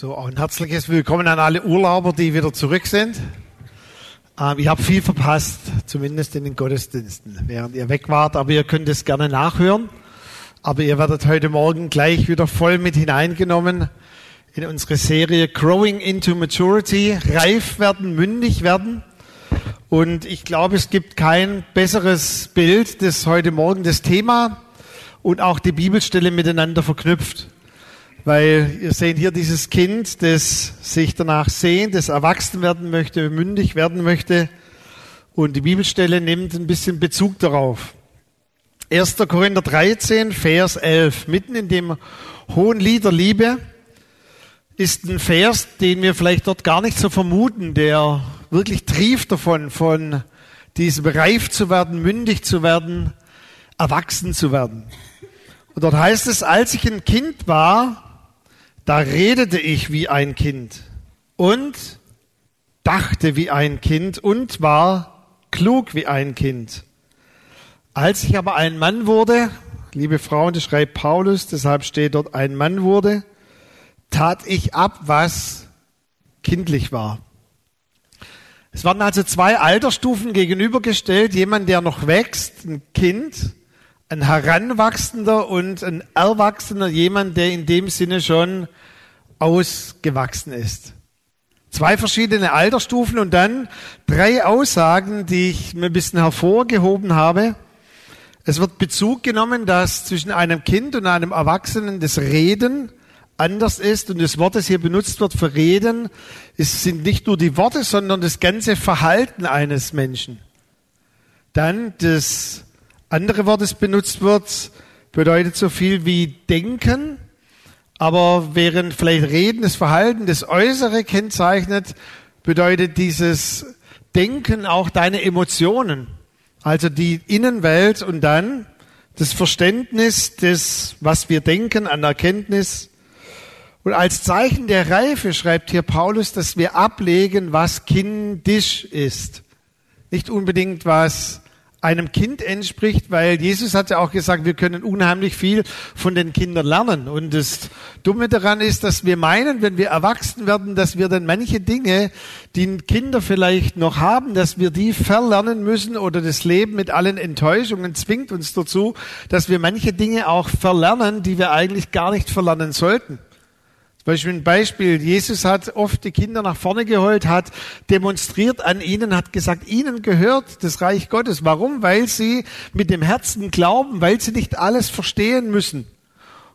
So, ein herzliches Willkommen an alle Urlauber, die wieder zurück sind. Ähm, ich habe viel verpasst, zumindest in den Gottesdiensten, während ihr weg wart, aber ihr könnt es gerne nachhören. Aber ihr werdet heute Morgen gleich wieder voll mit hineingenommen in unsere Serie Growing into Maturity, reif werden, mündig werden. Und ich glaube, es gibt kein besseres Bild, das heute Morgen das Thema und auch die Bibelstelle miteinander verknüpft. Weil ihr seht hier dieses Kind, das sich danach sehnt, das erwachsen werden möchte, mündig werden möchte. Und die Bibelstelle nimmt ein bisschen Bezug darauf. 1. Korinther 13, Vers 11. Mitten in dem hohen Lied der Liebe ist ein Vers, den wir vielleicht dort gar nicht so vermuten, der wirklich trieft davon, von diesem reif zu werden, mündig zu werden, erwachsen zu werden. Und dort heißt es, als ich ein Kind war, da redete ich wie ein Kind und dachte wie ein Kind und war klug wie ein Kind. Als ich aber ein Mann wurde, liebe Frauen, das schreibt Paulus, deshalb steht dort ein Mann wurde, tat ich ab, was kindlich war. Es werden also zwei Altersstufen gegenübergestellt. Jemand, der noch wächst, ein Kind, ein Heranwachsender und ein Erwachsener, jemand, der in dem Sinne schon ausgewachsen ist. Zwei verschiedene Altersstufen und dann drei Aussagen, die ich mir ein bisschen hervorgehoben habe. Es wird Bezug genommen, dass zwischen einem Kind und einem Erwachsenen das Reden anders ist und das Wort, das hier benutzt wird für Reden, es sind nicht nur die Worte, sondern das ganze Verhalten eines Menschen. Dann das andere Wort, das benutzt wird, bedeutet so viel wie denken. Aber während vielleicht Reden das Verhalten, das Äußere kennzeichnet, bedeutet dieses Denken auch deine Emotionen. Also die Innenwelt und dann das Verständnis des, was wir denken an Erkenntnis. Und als Zeichen der Reife schreibt hier Paulus, dass wir ablegen, was kindisch ist. Nicht unbedingt was einem Kind entspricht, weil Jesus hat ja auch gesagt, wir können unheimlich viel von den Kindern lernen. Und das Dumme daran ist, dass wir meinen, wenn wir erwachsen werden, dass wir dann manche Dinge, die Kinder vielleicht noch haben, dass wir die verlernen müssen oder das Leben mit allen Enttäuschungen zwingt uns dazu, dass wir manche Dinge auch verlernen, die wir eigentlich gar nicht verlernen sollten. Zum Beispiel ein Beispiel. Jesus hat oft die Kinder nach vorne geholt, hat demonstriert an ihnen, hat gesagt, ihnen gehört das Reich Gottes. Warum? Weil sie mit dem Herzen glauben, weil sie nicht alles verstehen müssen.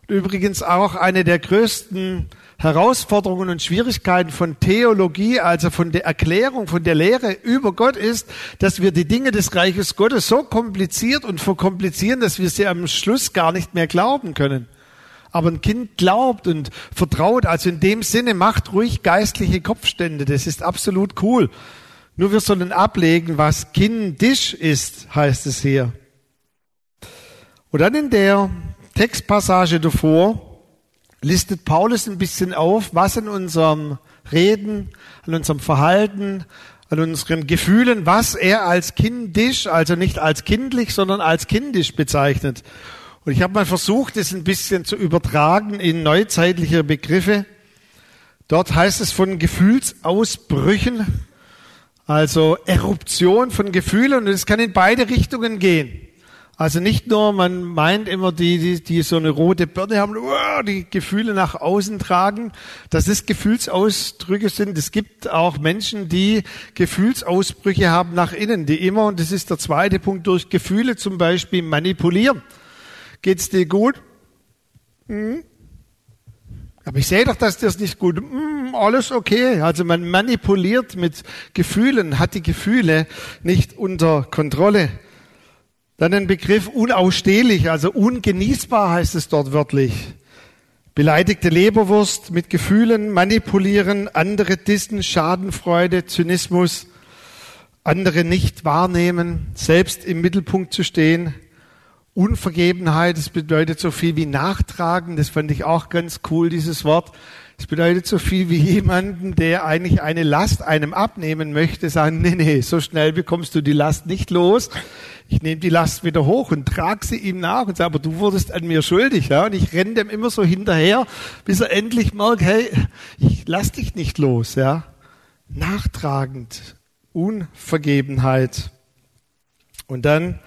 Und übrigens auch eine der größten Herausforderungen und Schwierigkeiten von Theologie, also von der Erklärung, von der Lehre über Gott ist, dass wir die Dinge des Reiches Gottes so kompliziert und verkomplizieren, dass wir sie am Schluss gar nicht mehr glauben können. Aber ein Kind glaubt und vertraut, also in dem Sinne macht ruhig geistliche Kopfstände. Das ist absolut cool. Nur wir sollen ablegen, was kindisch ist, heißt es hier. Und dann in der Textpassage davor listet Paulus ein bisschen auf, was in unserem Reden, an unserem Verhalten, an unseren Gefühlen, was er als kindisch, also nicht als kindlich, sondern als kindisch bezeichnet. Und ich habe mal versucht, es ein bisschen zu übertragen in neuzeitliche Begriffe. Dort heißt es von Gefühlsausbrüchen, also Eruption von Gefühlen und es kann in beide Richtungen gehen. Also nicht nur, man meint immer, die, die, die so eine rote Birne haben, die Gefühle nach außen tragen, dass es Gefühlsausdrücke sind. Es gibt auch Menschen, die Gefühlsausbrüche haben nach innen, die immer, und das ist der zweite Punkt, durch Gefühle zum Beispiel manipulieren. Geht's dir gut? Hm? Aber ich sehe doch, dass dir es nicht gut. Hm, alles okay. Also man manipuliert mit Gefühlen, hat die Gefühle nicht unter Kontrolle. Dann ein Begriff unausstehlich, also ungenießbar heißt es dort wörtlich. Beleidigte Leberwurst mit Gefühlen, manipulieren, andere dissen, Schadenfreude, Zynismus, andere nicht wahrnehmen, selbst im Mittelpunkt zu stehen, Unvergebenheit, das bedeutet so viel wie nachtragen. Das fand ich auch ganz cool, dieses Wort. Es bedeutet so viel wie jemanden, der eigentlich eine Last einem abnehmen möchte, sagen, nee, nee, so schnell bekommst du die Last nicht los. Ich nehme die Last wieder hoch und trage sie ihm nach und sage, aber du wurdest an mir schuldig, ja. Und ich renne dem immer so hinterher, bis er endlich merkt, hey, ich lass dich nicht los, ja. Nachtragend, Unvergebenheit. Und dann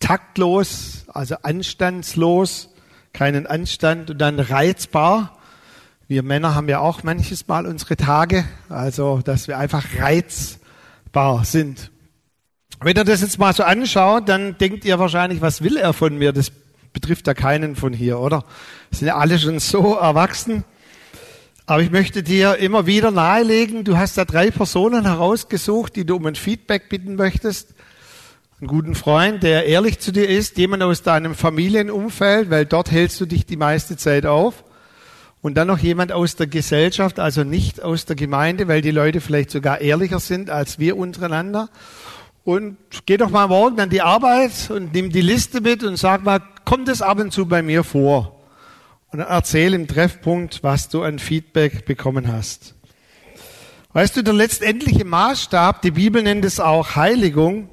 taktlos, also anstandslos, keinen Anstand und dann reizbar wir Männer haben ja auch manches Mal unsere Tage, also dass wir einfach reizbar sind. Wenn ihr das jetzt mal so anschaut, dann denkt ihr wahrscheinlich, was will er von mir? Das betrifft ja keinen von hier, oder? sind ja alle schon so erwachsen. Aber ich möchte dir immer wieder nahelegen, du hast da drei Personen herausgesucht, die du um ein Feedback bitten möchtest. Einen guten Freund, der ehrlich zu dir ist, jemand aus deinem Familienumfeld, weil dort hältst du dich die meiste Zeit auf. Und dann noch jemand aus der Gesellschaft, also nicht aus der Gemeinde, weil die Leute vielleicht sogar ehrlicher sind als wir untereinander. Und geh doch mal morgen an die Arbeit und nimm die Liste mit und sag mal, kommt es ab und zu bei mir vor? Und erzähl im Treffpunkt, was du an Feedback bekommen hast. Weißt du, der letztendliche Maßstab, die Bibel nennt es auch Heiligung,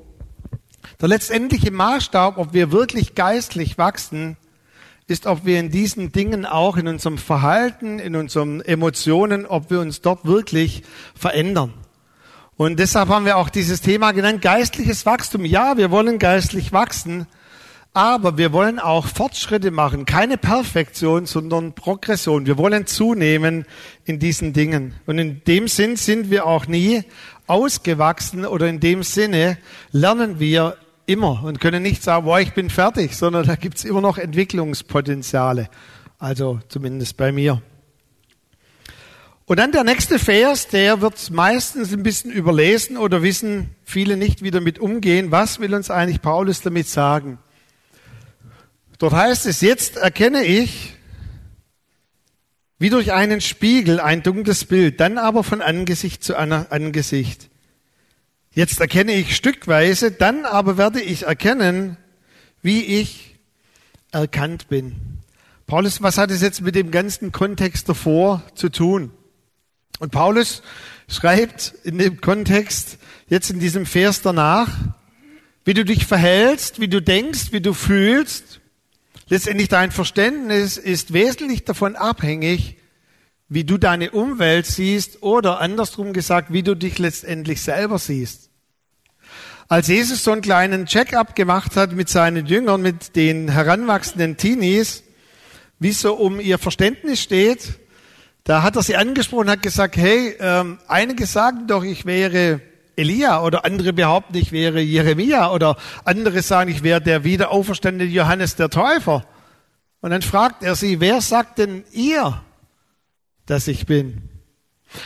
der letztendliche Maßstab, ob wir wirklich geistlich wachsen, ist, ob wir in diesen Dingen auch in unserem Verhalten, in unseren Emotionen, ob wir uns dort wirklich verändern. Und deshalb haben wir auch dieses Thema genannt, geistliches Wachstum. Ja, wir wollen geistlich wachsen, aber wir wollen auch Fortschritte machen. Keine Perfektion, sondern Progression. Wir wollen zunehmen in diesen Dingen. Und in dem Sinn sind wir auch nie ausgewachsen oder in dem Sinne lernen wir immer und können nicht sagen, boah, ich bin fertig, sondern da gibt's immer noch Entwicklungspotenziale. Also zumindest bei mir. Und dann der nächste Vers, der wird meistens ein bisschen überlesen oder wissen viele nicht, wie damit umgehen. Was will uns eigentlich Paulus damit sagen? Dort heißt es, jetzt erkenne ich, wie durch einen Spiegel ein dunkles Bild, dann aber von Angesicht zu Angesicht. Jetzt erkenne ich stückweise, dann aber werde ich erkennen, wie ich erkannt bin. Paulus, was hat es jetzt mit dem ganzen Kontext davor zu tun? Und Paulus schreibt in dem Kontext, jetzt in diesem Vers danach, wie du dich verhältst, wie du denkst, wie du fühlst. Letztendlich dein Verständnis ist wesentlich davon abhängig, wie du deine Umwelt siehst oder andersrum gesagt, wie du dich letztendlich selber siehst. Als Jesus so einen kleinen Check-up gemacht hat mit seinen Jüngern, mit den heranwachsenden Teenies, wie so um ihr Verständnis steht, da hat er sie angesprochen hat gesagt, hey, ähm, einige sagen doch, ich wäre Elia oder andere behaupten, ich wäre Jeremia oder andere sagen, ich wäre der wiederauferstandene Johannes der Täufer. Und dann fragt er sie, wer sagt denn ihr, dass ich bin.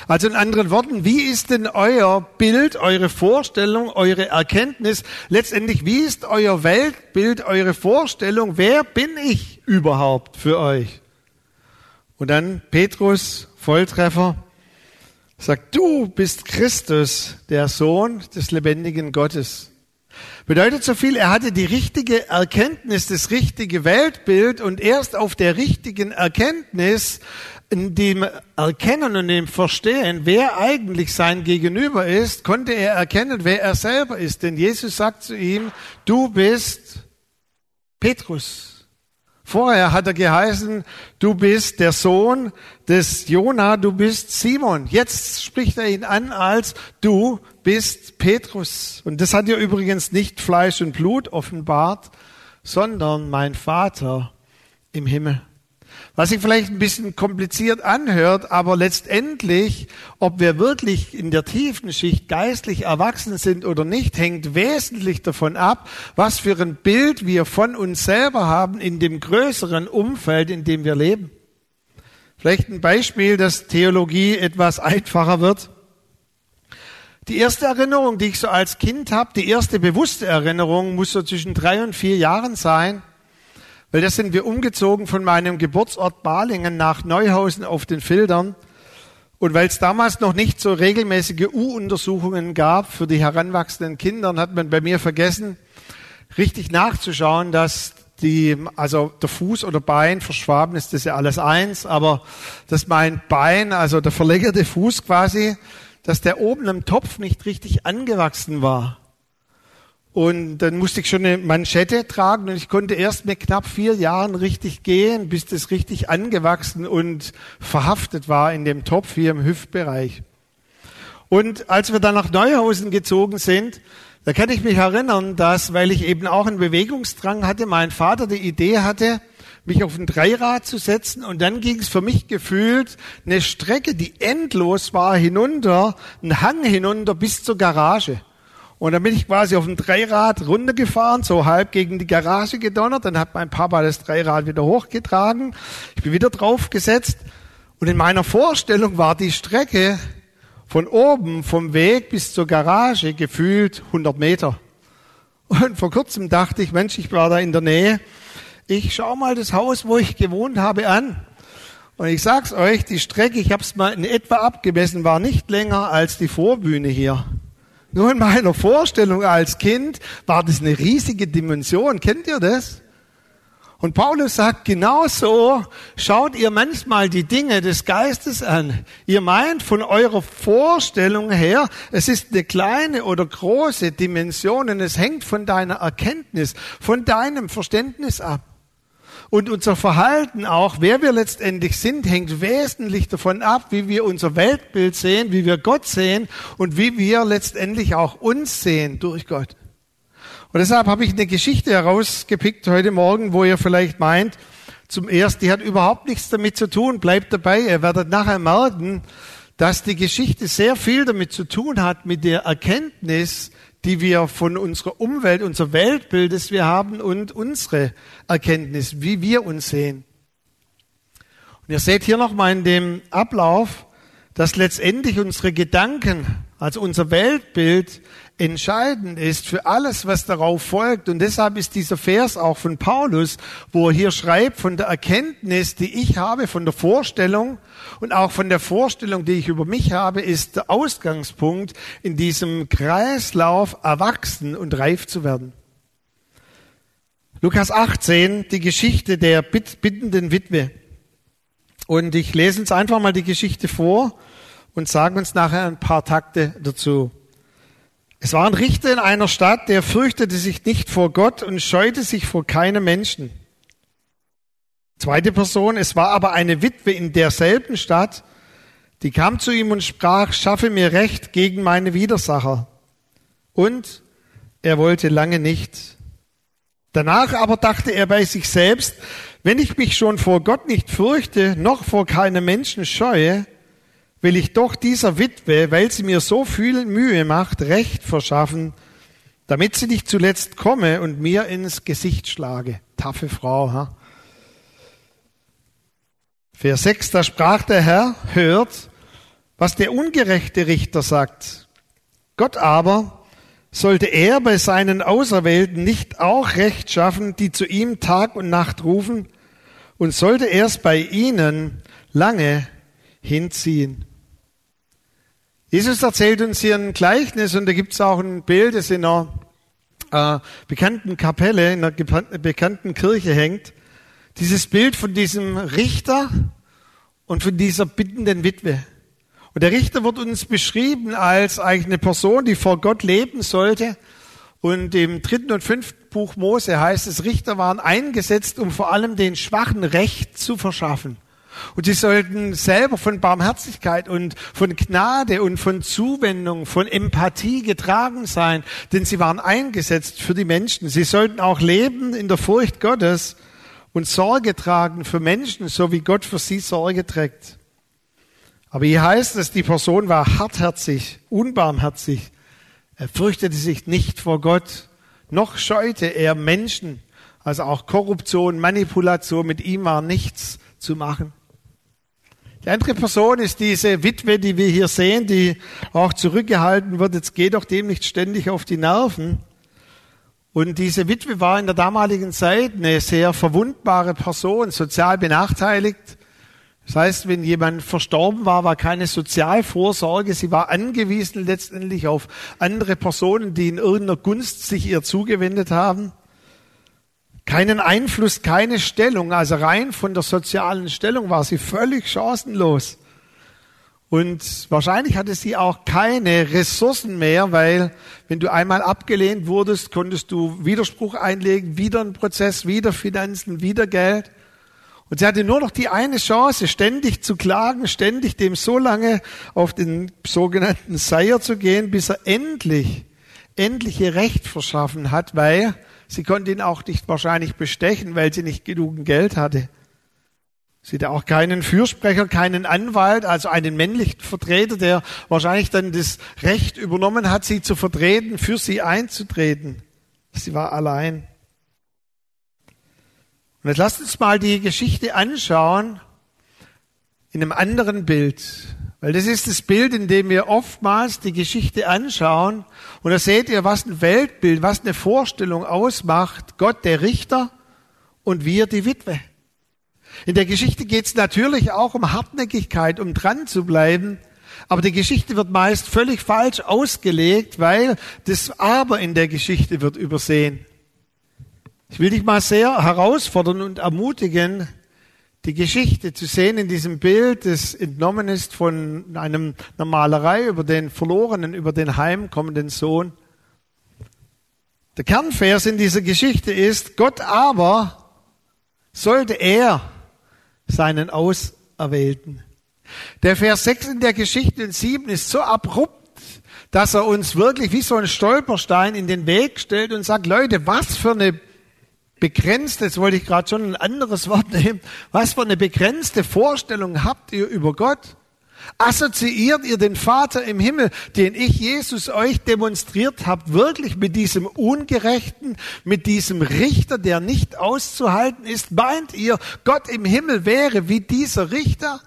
Also in anderen Worten, wie ist denn euer Bild, eure Vorstellung, eure Erkenntnis? Letztendlich, wie ist euer Weltbild, eure Vorstellung? Wer bin ich überhaupt für euch? Und dann Petrus, Volltreffer, sagt, du bist Christus, der Sohn des lebendigen Gottes. Bedeutet so viel, er hatte die richtige Erkenntnis, das richtige Weltbild und erst auf der richtigen Erkenntnis in dem Erkennen und dem Verstehen, wer eigentlich sein Gegenüber ist, konnte er erkennen, wer er selber ist. Denn Jesus sagt zu ihm, du bist Petrus. Vorher hat er geheißen, du bist der Sohn des Jona, du bist Simon. Jetzt spricht er ihn an als du bist Petrus. Und das hat dir übrigens nicht Fleisch und Blut offenbart, sondern mein Vater im Himmel. Was sich vielleicht ein bisschen kompliziert anhört, aber letztendlich, ob wir wirklich in der tiefen Schicht geistlich erwachsen sind oder nicht, hängt wesentlich davon ab, was für ein Bild wir von uns selber haben in dem größeren Umfeld, in dem wir leben. Vielleicht ein Beispiel, dass Theologie etwas einfacher wird. Die erste Erinnerung, die ich so als Kind habe, die erste bewusste Erinnerung, muss so zwischen drei und vier Jahren sein. Weil da sind wir umgezogen von meinem Geburtsort Balingen nach Neuhausen auf den Filtern. Und weil es damals noch nicht so regelmäßige U-Untersuchungen gab für die heranwachsenden Kinder, hat man bei mir vergessen, richtig nachzuschauen, dass die, also der Fuß oder Bein verschwaben ist das ja alles eins, aber dass mein Bein, also der verlängerte Fuß quasi, dass der oben im Topf nicht richtig angewachsen war. Und dann musste ich schon eine Manschette tragen und ich konnte erst mit knapp vier Jahren richtig gehen, bis das richtig angewachsen und verhaftet war in dem Topf hier im Hüftbereich. Und als wir dann nach Neuhausen gezogen sind, da kann ich mich erinnern, dass, weil ich eben auch einen Bewegungsdrang hatte, mein Vater die Idee hatte, mich auf ein Dreirad zu setzen und dann ging es für mich gefühlt eine Strecke, die endlos war, hinunter, ein Hang hinunter bis zur Garage. Und dann bin ich quasi auf dem Dreirad runtergefahren, so halb gegen die Garage gedonnert. Dann hat mein Papa das Dreirad wieder hochgetragen. Ich bin wieder draufgesetzt. Und in meiner Vorstellung war die Strecke von oben, vom Weg bis zur Garage, gefühlt 100 Meter. Und vor kurzem dachte ich, Mensch, ich war da in der Nähe. Ich schau mal das Haus, wo ich gewohnt habe, an. Und ich sag's euch, die Strecke, ich habe es mal in etwa abgemessen, war nicht länger als die Vorbühne hier. Nur in meiner Vorstellung als Kind war das eine riesige Dimension. Kennt ihr das? Und Paulus sagt, genauso schaut ihr manchmal die Dinge des Geistes an. Ihr meint von eurer Vorstellung her, es ist eine kleine oder große Dimension und es hängt von deiner Erkenntnis, von deinem Verständnis ab. Und unser Verhalten auch, wer wir letztendlich sind, hängt wesentlich davon ab, wie wir unser Weltbild sehen, wie wir Gott sehen und wie wir letztendlich auch uns sehen durch Gott. Und deshalb habe ich eine Geschichte herausgepickt heute Morgen, wo ihr vielleicht meint, zum ersten, die hat überhaupt nichts damit zu tun, bleibt dabei, ihr werdet nachher merken, dass die Geschichte sehr viel damit zu tun hat, mit der Erkenntnis, die wir von unserer Umwelt, unser Weltbild, das wir haben und unsere Erkenntnis, wie wir uns sehen. Und ihr seht hier nochmal in dem Ablauf, dass letztendlich unsere Gedanken, also unser Weltbild, entscheidend ist für alles, was darauf folgt. Und deshalb ist dieser Vers auch von Paulus, wo er hier schreibt von der Erkenntnis, die ich habe, von der Vorstellung und auch von der Vorstellung, die ich über mich habe, ist der Ausgangspunkt, in diesem Kreislauf erwachsen und reif zu werden. Lukas 18, die Geschichte der bittenden Witwe. Und ich lese uns einfach mal die Geschichte vor und sage uns nachher ein paar Takte dazu. Es war ein Richter in einer Stadt, der fürchtete sich nicht vor Gott und scheute sich vor keinem Menschen. Zweite Person, es war aber eine Witwe in derselben Stadt, die kam zu ihm und sprach, schaffe mir Recht gegen meine Widersacher. Und er wollte lange nicht. Danach aber dachte er bei sich selbst, wenn ich mich schon vor Gott nicht fürchte, noch vor keinem Menschen scheue, will ich doch dieser Witwe, weil sie mir so viel Mühe macht, Recht verschaffen, damit sie nicht zuletzt komme und mir ins Gesicht schlage. Taffe Frau, ha? Vers 6, da sprach der Herr, hört, was der ungerechte Richter sagt. Gott aber, sollte er bei seinen Auserwählten nicht auch Recht schaffen, die zu ihm Tag und Nacht rufen, und sollte er es bei ihnen lange hinziehen. Jesus erzählt uns hier ein Gleichnis und da gibt es auch ein Bild, das in einer äh, bekannten Kapelle, in einer bekannten Kirche hängt. Dieses Bild von diesem Richter und von dieser bittenden Witwe. Und der Richter wird uns beschrieben als eigentlich eine Person, die vor Gott leben sollte. Und im dritten und fünften Buch Mose heißt es, Richter waren eingesetzt, um vor allem den Schwachen Recht zu verschaffen. Und sie sollten selber von Barmherzigkeit und von Gnade und von Zuwendung, von Empathie getragen sein, denn sie waren eingesetzt für die Menschen. Sie sollten auch leben in der Furcht Gottes und Sorge tragen für Menschen, so wie Gott für sie Sorge trägt. Aber hier heißt es, die Person war hartherzig, unbarmherzig. Er fürchtete sich nicht vor Gott, noch scheute er Menschen. Also auch Korruption, Manipulation, mit ihm war nichts zu machen. Die andere Person ist diese Witwe, die wir hier sehen, die auch zurückgehalten wird. Jetzt geht doch dem nicht ständig auf die Nerven. Und diese Witwe war in der damaligen Zeit eine sehr verwundbare Person, sozial benachteiligt. Das heißt, wenn jemand verstorben war, war keine Sozialvorsorge. Sie war angewiesen letztendlich auf andere Personen, die in irgendeiner Gunst sich ihr zugewendet haben. Keinen Einfluss, keine Stellung. Also rein von der sozialen Stellung war sie völlig chancenlos. Und wahrscheinlich hatte sie auch keine Ressourcen mehr, weil wenn du einmal abgelehnt wurdest, konntest du Widerspruch einlegen, wieder einen Prozess, wieder Finanzen, wieder Geld. Und sie hatte nur noch die eine Chance, ständig zu klagen, ständig dem so lange auf den sogenannten Seier zu gehen, bis er endlich, endlich ihr Recht verschaffen hat, weil sie konnte ihn auch nicht wahrscheinlich bestechen, weil sie nicht genug Geld hatte. Sie hatte auch keinen Fürsprecher, keinen Anwalt, also einen männlichen Vertreter, der wahrscheinlich dann das Recht übernommen hat, sie zu vertreten, für sie einzutreten. Sie war allein. Und jetzt lasst uns mal die Geschichte anschauen in einem anderen Bild. Weil das ist das Bild, in dem wir oftmals die Geschichte anschauen. Und da seht ihr, was ein Weltbild, was eine Vorstellung ausmacht. Gott der Richter und wir die Witwe. In der Geschichte geht es natürlich auch um Hartnäckigkeit, um dran zu bleiben. Aber die Geschichte wird meist völlig falsch ausgelegt, weil das Aber in der Geschichte wird übersehen. Ich will dich mal sehr herausfordern und ermutigen, die Geschichte zu sehen in diesem Bild, das entnommen ist von einem, einer Malerei über den verlorenen, über den heimkommenden Sohn. Der Kernvers in dieser Geschichte ist, Gott aber sollte er seinen Auserwählten. Der Vers 6 in der Geschichte und 7 ist so abrupt, dass er uns wirklich wie so ein Stolperstein in den Weg stellt und sagt, Leute, was für eine begrenzte, jetzt wollte ich gerade schon ein anderes Wort nehmen, was für eine begrenzte Vorstellung habt ihr über Gott? Assoziiert ihr den Vater im Himmel, den ich Jesus euch demonstriert habt, wirklich mit diesem Ungerechten, mit diesem Richter, der nicht auszuhalten ist? Meint ihr, Gott im Himmel wäre wie dieser Richter?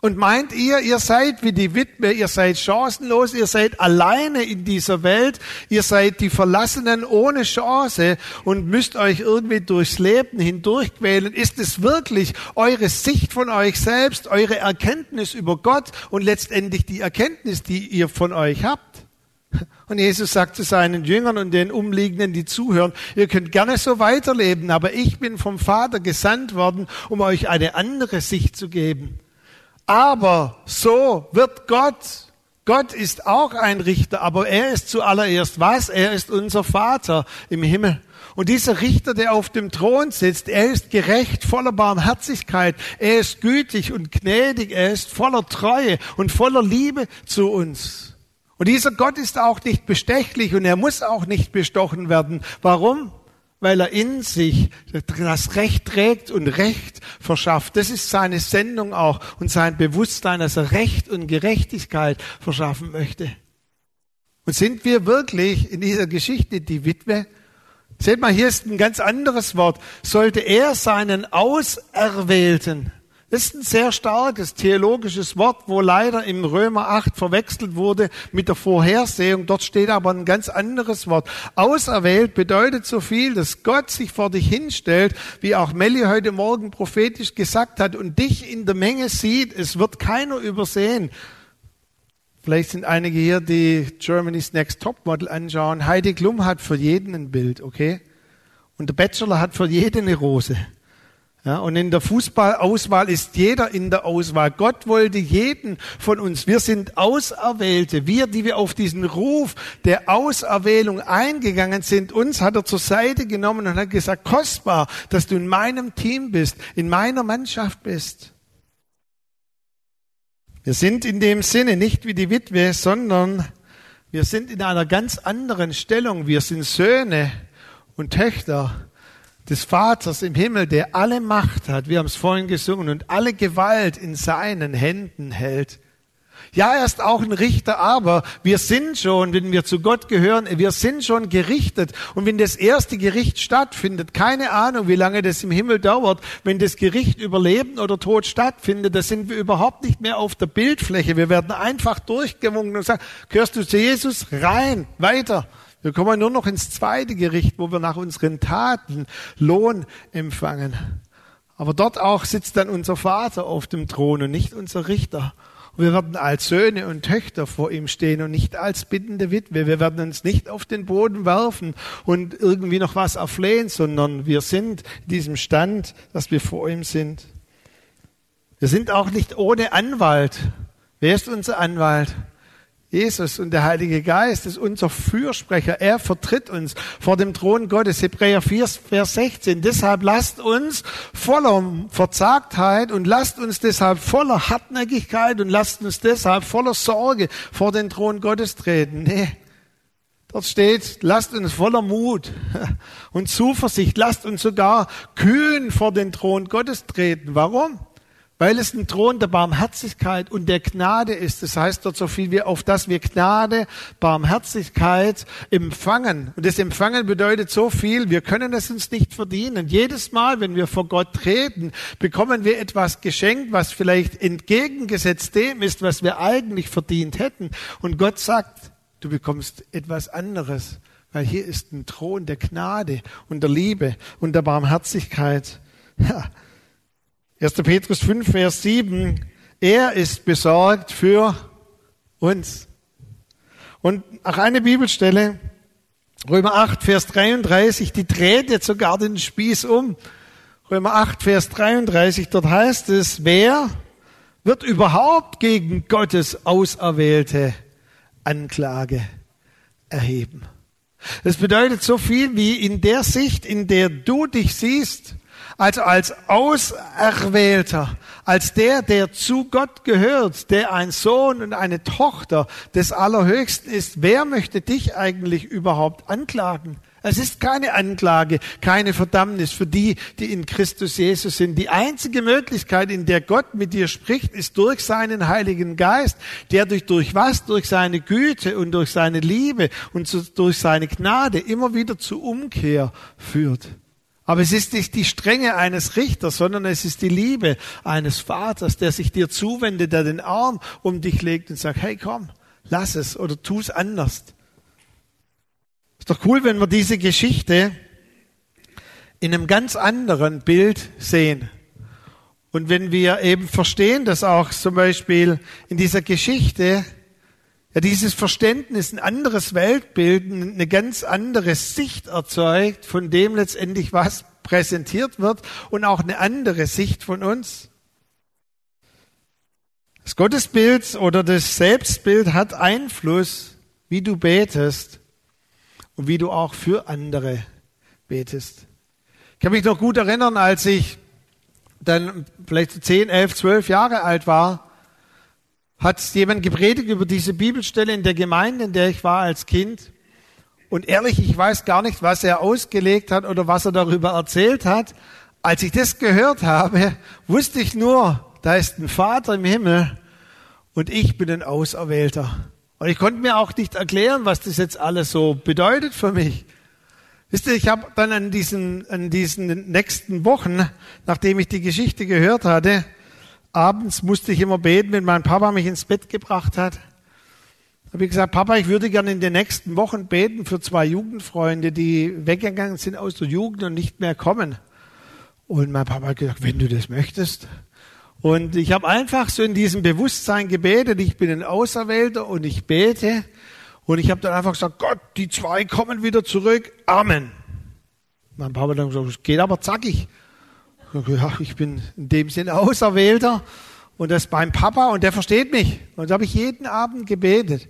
Und meint ihr, ihr seid wie die Witwe, ihr seid chancenlos, ihr seid alleine in dieser Welt, ihr seid die Verlassenen ohne Chance und müsst euch irgendwie durchs Leben hindurchquälen? Ist es wirklich eure Sicht von euch selbst, eure Erkenntnis über Gott und letztendlich die Erkenntnis, die ihr von euch habt? Und Jesus sagt zu seinen Jüngern und den Umliegenden, die zuhören, ihr könnt gerne so weiterleben, aber ich bin vom Vater gesandt worden, um euch eine andere Sicht zu geben. Aber so wird Gott. Gott ist auch ein Richter, aber er ist zuallererst was? Er ist unser Vater im Himmel. Und dieser Richter, der auf dem Thron sitzt, er ist gerecht, voller Barmherzigkeit, er ist gütig und gnädig, er ist voller Treue und voller Liebe zu uns. Und dieser Gott ist auch nicht bestechlich und er muss auch nicht bestochen werden. Warum? Weil er in sich das Recht trägt und Recht verschafft. Das ist seine Sendung auch und sein Bewusstsein, dass er Recht und Gerechtigkeit verschaffen möchte. Und sind wir wirklich in dieser Geschichte die Witwe? Seht mal, hier ist ein ganz anderes Wort. Sollte er seinen Auserwählten das ist ein sehr starkes theologisches Wort, wo leider im Römer 8 verwechselt wurde mit der Vorhersehung. Dort steht aber ein ganz anderes Wort. Auserwählt bedeutet so viel, dass Gott sich vor dich hinstellt, wie auch Melli heute Morgen prophetisch gesagt hat, und dich in der Menge sieht. Es wird keiner übersehen. Vielleicht sind einige hier, die Germany's Next Top Model anschauen. Heidi Klum hat für jeden ein Bild, okay? Und der Bachelor hat für jeden eine Rose. Ja, und in der Fußballauswahl ist jeder in der Auswahl. Gott wollte jeden von uns. Wir sind Auserwählte. Wir, die wir auf diesen Ruf der Auserwählung eingegangen sind, uns hat er zur Seite genommen und hat gesagt, kostbar, dass du in meinem Team bist, in meiner Mannschaft bist. Wir sind in dem Sinne nicht wie die Witwe, sondern wir sind in einer ganz anderen Stellung. Wir sind Söhne und Töchter des Vaters im Himmel, der alle Macht hat, wir haben es vorhin gesungen, und alle Gewalt in seinen Händen hält. Ja, er ist auch ein Richter, aber wir sind schon, wenn wir zu Gott gehören, wir sind schon gerichtet. Und wenn das erste Gericht stattfindet, keine Ahnung, wie lange das im Himmel dauert, wenn das Gericht über Leben oder Tod stattfindet, da sind wir überhaupt nicht mehr auf der Bildfläche. Wir werden einfach durchgewunken und sagen, gehörst du zu Jesus? Rein, weiter. Wir kommen nur noch ins zweite Gericht, wo wir nach unseren Taten Lohn empfangen. Aber dort auch sitzt dann unser Vater auf dem Thron und nicht unser Richter. Und wir werden als Söhne und Töchter vor ihm stehen und nicht als bittende Witwe. Wir werden uns nicht auf den Boden werfen und irgendwie noch was erflehen, sondern wir sind in diesem Stand, dass wir vor ihm sind. Wir sind auch nicht ohne Anwalt. Wer ist unser Anwalt? Jesus und der Heilige Geist ist unser Fürsprecher. Er vertritt uns vor dem Thron Gottes. Hebräer 4, Vers 16. Deshalb lasst uns voller Verzagtheit und lasst uns deshalb voller Hartnäckigkeit und lasst uns deshalb voller Sorge vor den Thron Gottes treten. Nee. Dort steht, lasst uns voller Mut und Zuversicht, lasst uns sogar kühn vor den Thron Gottes treten. Warum? Weil es ein Thron der Barmherzigkeit und der Gnade ist. Das heißt dort so viel wie auf das wir Gnade, Barmherzigkeit empfangen. Und das Empfangen bedeutet so viel, wir können es uns nicht verdienen. Jedes Mal, wenn wir vor Gott treten, bekommen wir etwas geschenkt, was vielleicht entgegengesetzt dem ist, was wir eigentlich verdient hätten. Und Gott sagt, du bekommst etwas anderes, weil hier ist ein Thron der Gnade und der Liebe und der Barmherzigkeit. Ja. 1. Petrus 5, Vers 7. Er ist besorgt für uns. Und auch eine Bibelstelle, Römer 8, Vers 33, die dreht jetzt sogar den Spieß um. Römer 8, Vers 33, dort heißt es, wer wird überhaupt gegen Gottes Auserwählte Anklage erheben? Das bedeutet so viel wie in der Sicht, in der du dich siehst, also als Auserwählter, als der, der zu Gott gehört, der ein Sohn und eine Tochter des Allerhöchsten ist. Wer möchte dich eigentlich überhaupt anklagen? Es ist keine Anklage, keine Verdammnis für die, die in Christus Jesus sind. Die einzige Möglichkeit, in der Gott mit dir spricht, ist durch seinen Heiligen Geist, der durch, durch was? Durch seine Güte und durch seine Liebe und durch seine Gnade immer wieder zur Umkehr führt. Aber es ist nicht die Strenge eines Richters, sondern es ist die Liebe eines Vaters, der sich dir zuwendet, der den Arm um dich legt und sagt, hey komm, lass es oder tu es anders. Ist doch cool, wenn wir diese Geschichte in einem ganz anderen Bild sehen. Und wenn wir eben verstehen, dass auch zum Beispiel in dieser Geschichte ja, dieses Verständnis, ein anderes Weltbild, eine ganz andere Sicht erzeugt, von dem letztendlich was präsentiert wird und auch eine andere Sicht von uns. Das Gottesbild oder das Selbstbild hat Einfluss, wie du betest und wie du auch für andere betest. Ich kann mich noch gut erinnern, als ich dann vielleicht 10, 11, 12 Jahre alt war, hat jemand gepredigt über diese Bibelstelle in der Gemeinde, in der ich war als Kind. Und ehrlich, ich weiß gar nicht, was er ausgelegt hat oder was er darüber erzählt hat. Als ich das gehört habe, wusste ich nur, da ist ein Vater im Himmel und ich bin ein Auserwählter. Und ich konnte mir auch nicht erklären, was das jetzt alles so bedeutet für mich. Wisst ihr, ich habe dann an diesen, an diesen nächsten Wochen, nachdem ich die Geschichte gehört hatte, abends musste ich immer beten, wenn mein Papa mich ins Bett gebracht hat. Habe ich gesagt, Papa, ich würde gerne in den nächsten Wochen beten für zwei Jugendfreunde, die weggegangen sind aus der Jugend und nicht mehr kommen. Und mein Papa hat gesagt, wenn du das möchtest. Und ich habe einfach so in diesem Bewusstsein gebetet, ich bin ein Auserwählter und ich bete. Und ich habe dann einfach gesagt, Gott, die zwei kommen wieder zurück. Amen. Mein Papa hat dann gesagt, es geht aber zackig. Ja, ich bin in dem Sinne Auserwählter und das beim Papa und der versteht mich. Und da habe ich jeden Abend gebetet.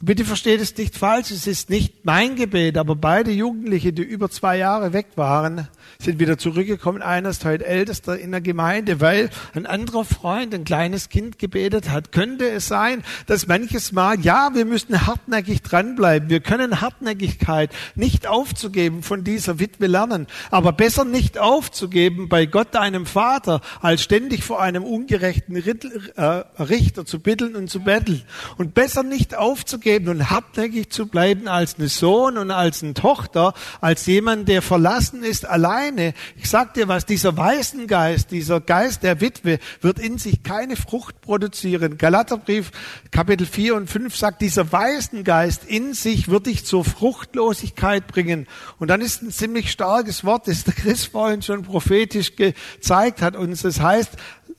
Und bitte versteht es nicht falsch, es ist nicht mein Gebet, aber beide Jugendliche, die über zwei Jahre weg waren, sind wieder zurückgekommen. Einer ist heute Ältester in der Gemeinde, weil ein anderer Freund, ein kleines Kind gebetet hat. Könnte es sein, dass manches Mal, ja, wir müssen hartnäckig dranbleiben. Wir können Hartnäckigkeit nicht aufzugeben von dieser Witwe lernen. Aber besser nicht aufzugeben bei Gott, deinem Vater, als ständig vor einem ungerechten äh, Richter zu bitteln und zu betteln. Und besser nicht aufzugeben, aufzugeben und hartnäckig zu bleiben als eine Sohn und als eine Tochter, als jemand, der verlassen ist, alleine. Ich sag dir was, dieser Waisengeist, dieser Geist der Witwe wird in sich keine Frucht produzieren. Galaterbrief Kapitel 4 und 5 sagt, dieser Waisengeist in sich wird dich zur Fruchtlosigkeit bringen. Und dann ist ein ziemlich starkes Wort, das der Chris vorhin schon prophetisch gezeigt hat uns. Das heißt,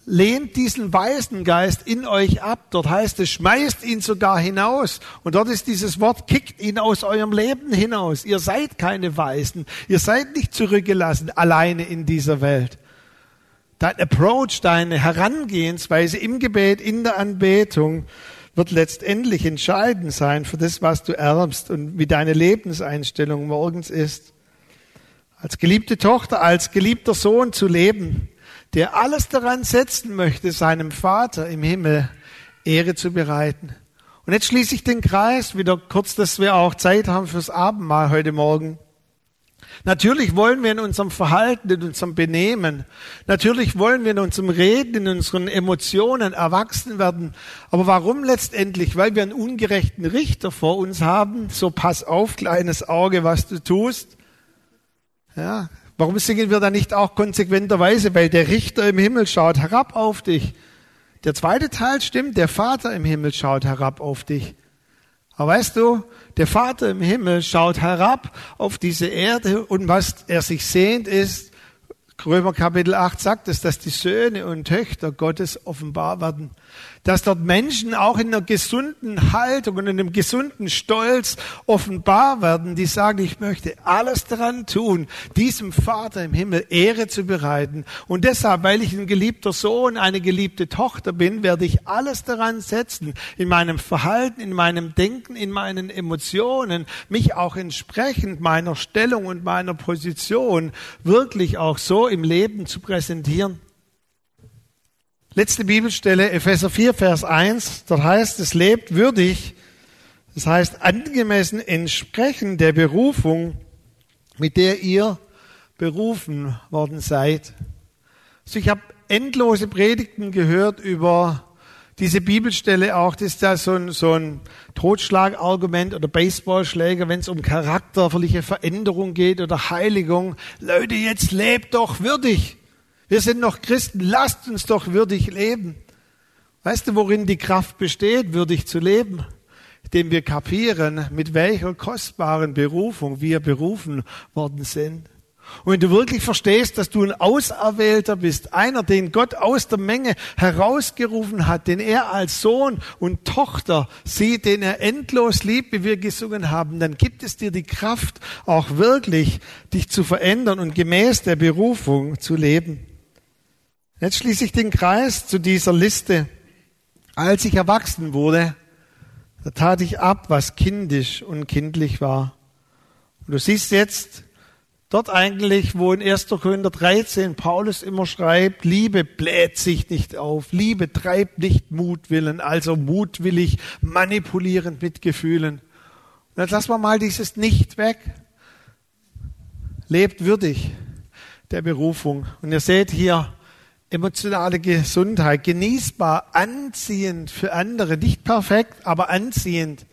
lehnt diesen Waisengeist in euch ab. Dort heißt es, schmeißt ihn sogar hinaus. Und dort ist dieses Wort, kickt ihn aus eurem Leben hinaus. Ihr seid keine Weisen. Ihr seid nicht zurückgelassen, alleine in dieser Welt. Dein Approach, deine Herangehensweise im Gebet, in der Anbetung wird letztendlich entscheidend sein für das, was du erbst und wie deine Lebenseinstellung morgens ist. Als geliebte Tochter, als geliebter Sohn zu leben, der alles daran setzen möchte, seinem Vater im Himmel Ehre zu bereiten. Und jetzt schließe ich den Kreis wieder kurz, dass wir auch Zeit haben fürs Abendmahl heute Morgen. Natürlich wollen wir in unserem Verhalten, in unserem Benehmen, natürlich wollen wir in unserem Reden, in unseren Emotionen erwachsen werden. Aber warum letztendlich? Weil wir einen ungerechten Richter vor uns haben. So pass auf, kleines Auge, was du tust. Ja, Warum singen wir dann nicht auch konsequenterweise? Weil der Richter im Himmel schaut herab auf dich. Der zweite Teil stimmt, der Vater im Himmel schaut herab auf dich. Aber weißt du, der Vater im Himmel schaut herab auf diese Erde und was er sich sehnt ist, Römer Kapitel 8 sagt es, dass die Söhne und Töchter Gottes offenbar werden dass dort Menschen auch in einer gesunden Haltung und in einem gesunden Stolz offenbar werden, die sagen, ich möchte alles daran tun, diesem Vater im Himmel Ehre zu bereiten. Und deshalb, weil ich ein geliebter Sohn, eine geliebte Tochter bin, werde ich alles daran setzen, in meinem Verhalten, in meinem Denken, in meinen Emotionen, mich auch entsprechend meiner Stellung und meiner Position wirklich auch so im Leben zu präsentieren. Letzte Bibelstelle, Epheser 4, Vers 1, dort heißt es, lebt würdig, das heißt angemessen entsprechend der Berufung, mit der ihr berufen worden seid. Also ich habe endlose Predigten gehört über diese Bibelstelle auch, das ist ja so ein, so ein Totschlagargument oder Baseballschläger, wenn es um charakterliche Veränderung geht oder Heiligung. Leute, jetzt lebt doch würdig. Wir sind noch Christen, lasst uns doch würdig leben. Weißt du, worin die Kraft besteht, würdig zu leben? Indem wir kapieren, mit welcher kostbaren Berufung wir berufen worden sind. Und wenn du wirklich verstehst, dass du ein Auserwählter bist, einer, den Gott aus der Menge herausgerufen hat, den er als Sohn und Tochter sieht, den er endlos liebt, wie wir gesungen haben, dann gibt es dir die Kraft, auch wirklich dich zu verändern und gemäß der Berufung zu leben. Jetzt schließe ich den Kreis zu dieser Liste. Als ich erwachsen wurde, da tat ich ab, was kindisch und kindlich war. Und du siehst jetzt dort eigentlich, wo in 1. Korinther 13 Paulus immer schreibt, Liebe bläht sich nicht auf, Liebe treibt nicht Mutwillen, also mutwillig, manipulierend mit Gefühlen. Und jetzt lassen wir mal dieses Nicht weg. Lebt würdig der Berufung. Und ihr seht hier, emotionale Gesundheit, genießbar, anziehend für andere, nicht perfekt, aber anziehend.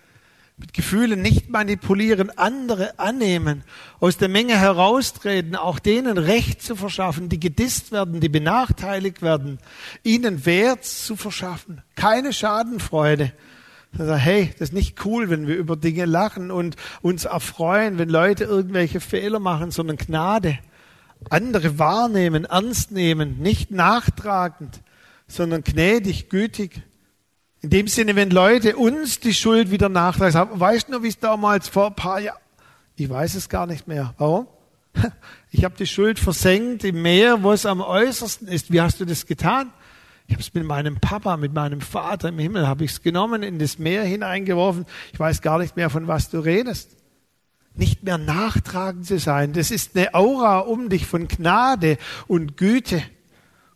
Mit Gefühlen nicht manipulieren, andere annehmen, aus der Menge heraustreten, auch denen Recht zu verschaffen, die gedisst werden, die benachteiligt werden, ihnen Wert zu verschaffen, keine Schadenfreude. Hey, das ist nicht cool, wenn wir über Dinge lachen und uns erfreuen, wenn Leute irgendwelche Fehler machen, sondern Gnade andere wahrnehmen, ernst nehmen, nicht nachtragend, sondern gnädig, gütig. In dem Sinne, wenn Leute uns die Schuld wieder nachtragen, weißt du noch, wie es damals vor ein paar Jahren, ich weiß es gar nicht mehr. Warum? Ich habe die Schuld versenkt im Meer, wo es am äußersten ist. Wie hast du das getan? Ich habe es mit meinem Papa, mit meinem Vater im Himmel, habe ich es genommen, in das Meer hineingeworfen. Ich weiß gar nicht mehr, von was du redest nicht mehr nachtragend zu sein. Das ist eine Aura um dich von Gnade und Güte,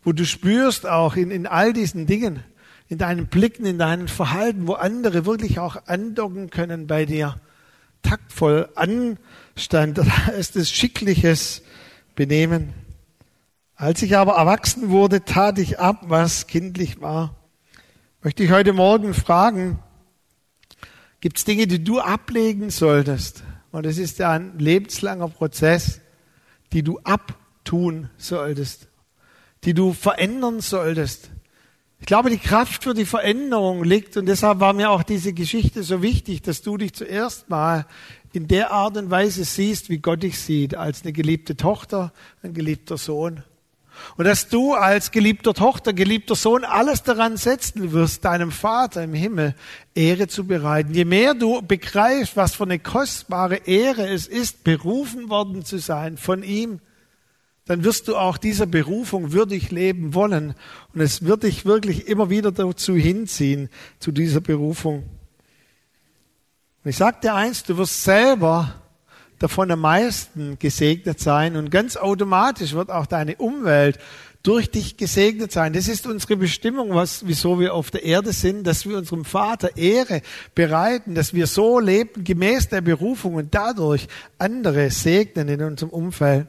wo du spürst auch in, in all diesen Dingen, in deinen Blicken, in deinem Verhalten, wo andere wirklich auch andocken können bei dir. Taktvoll, Anstand, da ist es schickliches Benehmen. Als ich aber erwachsen wurde, tat ich ab, was kindlich war. Möchte ich heute Morgen fragen, gibt es Dinge, die du ablegen solltest? Und es ist ein lebenslanger Prozess, die du abtun solltest, die du verändern solltest. Ich glaube, die Kraft für die Veränderung liegt und deshalb war mir auch diese Geschichte so wichtig, dass du dich zuerst mal in der Art und Weise siehst, wie Gott dich sieht, als eine geliebte Tochter, ein geliebter Sohn. Und dass du als geliebter Tochter, geliebter Sohn alles daran setzen wirst, deinem Vater im Himmel Ehre zu bereiten. Je mehr du begreifst, was für eine kostbare Ehre es ist, berufen worden zu sein von ihm, dann wirst du auch dieser Berufung würdig leben wollen. Und es wird dich wirklich immer wieder dazu hinziehen, zu dieser Berufung. Und ich sag dir eins, du wirst selber davon am meisten gesegnet sein und ganz automatisch wird auch deine Umwelt durch dich gesegnet sein. Das ist unsere Bestimmung, was, wieso wir auf der Erde sind, dass wir unserem Vater Ehre bereiten, dass wir so leben, gemäß der Berufung und dadurch andere segnen in unserem Umfeld.